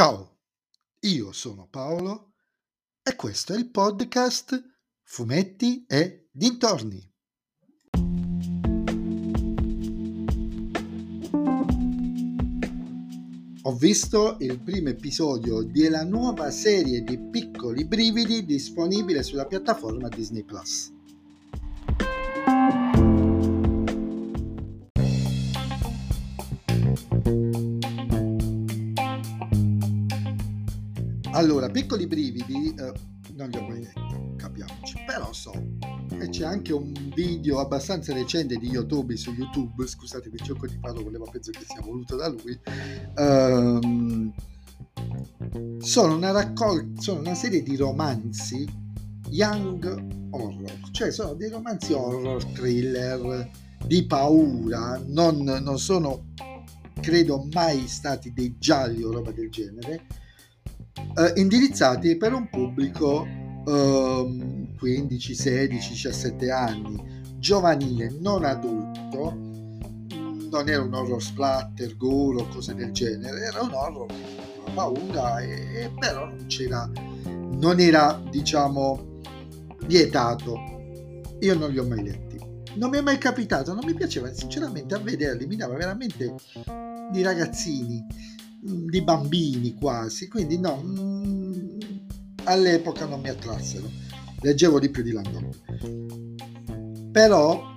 Ciao, io sono Paolo e questo è il podcast Fumetti e Dintorni. Ho visto il primo episodio della nuova serie di piccoli brividi disponibile sulla piattaforma Disney Plus. Allora, piccoli brividi eh, non li ho mai detti, capiamoci, però so. E c'è anche un video abbastanza recente di YouTube su YouTube, scusate per gioco di parlo, volevo penso che sia voluto da lui. Um, sono una raccolta, sono una serie di romanzi young horror, cioè sono dei romanzi horror, thriller, di paura, non, non sono credo mai stati dei gialli o roba del genere eh, indirizzati per un pubblico eh, 15, 16, 17 anni, giovanile, non adulto, non era un horror splatter, o cose del genere, era un horror con paura e, e però non c'era, non era diciamo vietato. Io non li ho mai letti. Non mi è mai capitato, non mi piaceva sinceramente a vederli, mi dava veramente di ragazzini di bambini quasi, quindi no, mm, all'epoca non mi attrassero, leggevo di più di Landon. Però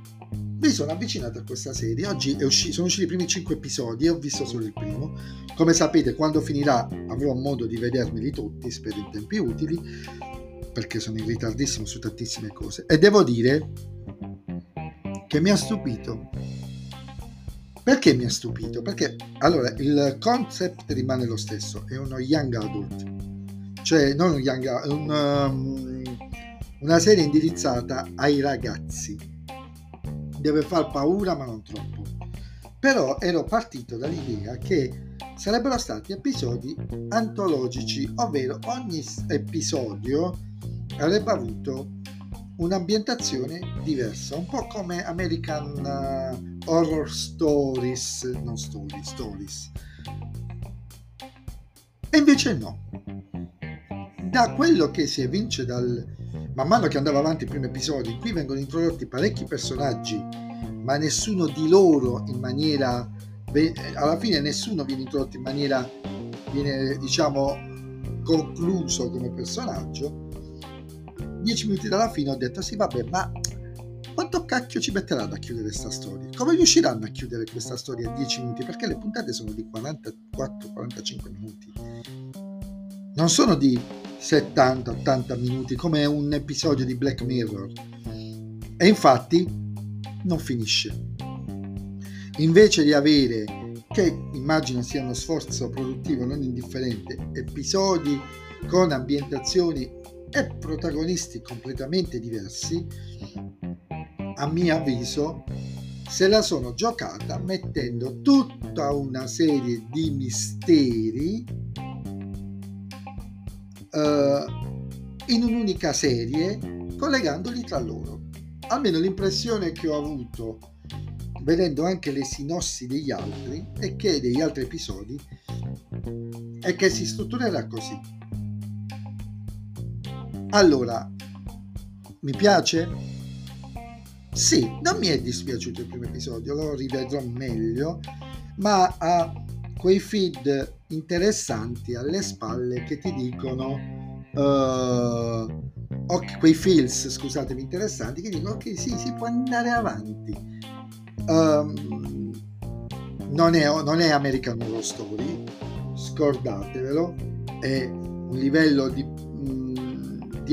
mi sono avvicinato a questa serie, oggi uscito, sono usciti i primi 5 episodi e ho visto solo il primo. Come sapete, quando finirà avrò modo di vedermeli tutti, spero in tempi utili, perché sono in ritardissimo su tantissime cose. E devo dire che mi ha stupito perché mi ha stupito? Perché allora il concept rimane lo stesso, è uno young adult, cioè non un young un, um, una serie indirizzata ai ragazzi. Deve far paura ma non troppo. Però ero partito dall'idea che sarebbero stati episodi antologici, ovvero ogni episodio avrebbe avuto un'ambientazione diversa, un po' come American uh, horror stories, non stories, stories. E invece no. Da quello che si evince dal... Man mano che andava avanti il primo episodio, qui vengono introdotti parecchi personaggi, ma nessuno di loro in maniera... Alla fine nessuno viene introdotto in maniera, viene diciamo, concluso come personaggio. Dieci minuti dalla fine ho detto sì vabbè, ma quanto cacchio ci metteranno a chiudere questa storia? Come riusciranno a chiudere questa storia in 10 minuti? Perché le puntate sono di 44-45 minuti. Non sono di 70-80 minuti come un episodio di Black Mirror. E infatti non finisce. Invece di avere, che immagino sia uno sforzo produttivo non indifferente, episodi con ambientazioni e protagonisti completamente diversi, a mio avviso, se la sono giocata mettendo tutta una serie di misteri uh, in un'unica serie, collegandoli tra loro. Almeno l'impressione che ho avuto vedendo anche le sinossi degli altri e che degli altri episodi è che si strutturerà così. Allora, mi piace? Sì, non mi è dispiaciuto il primo episodio, lo rivedrò meglio, ma ha quei feed interessanti alle spalle che ti dicono uh, okay, quei feels, scusatemi, interessanti che dicono ok, sì, si può andare avanti. Um, non, è, non è American Horror Story, scordatevelo, è un livello di,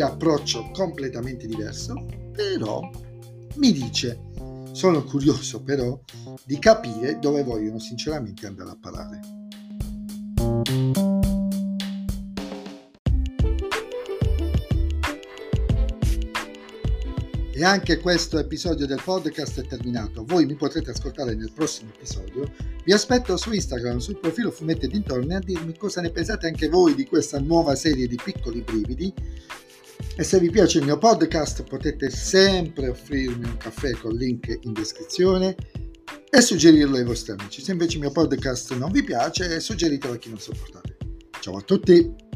di approccio completamente diverso, però mi dice sono curioso però di capire dove vogliono sinceramente andare a parare. E anche questo episodio del podcast è terminato. Voi mi potrete ascoltare nel prossimo episodio. Vi aspetto su Instagram, sul profilo Fumetti Dintorni, a dirmi cosa ne pensate anche voi di questa nuova serie di piccoli brividi e se vi piace il mio podcast potete sempre offrirmi un caffè col link in descrizione e suggerirlo ai vostri amici. Se invece il mio podcast non vi piace, suggeritelo a chi non sopportate. Ciao a tutti!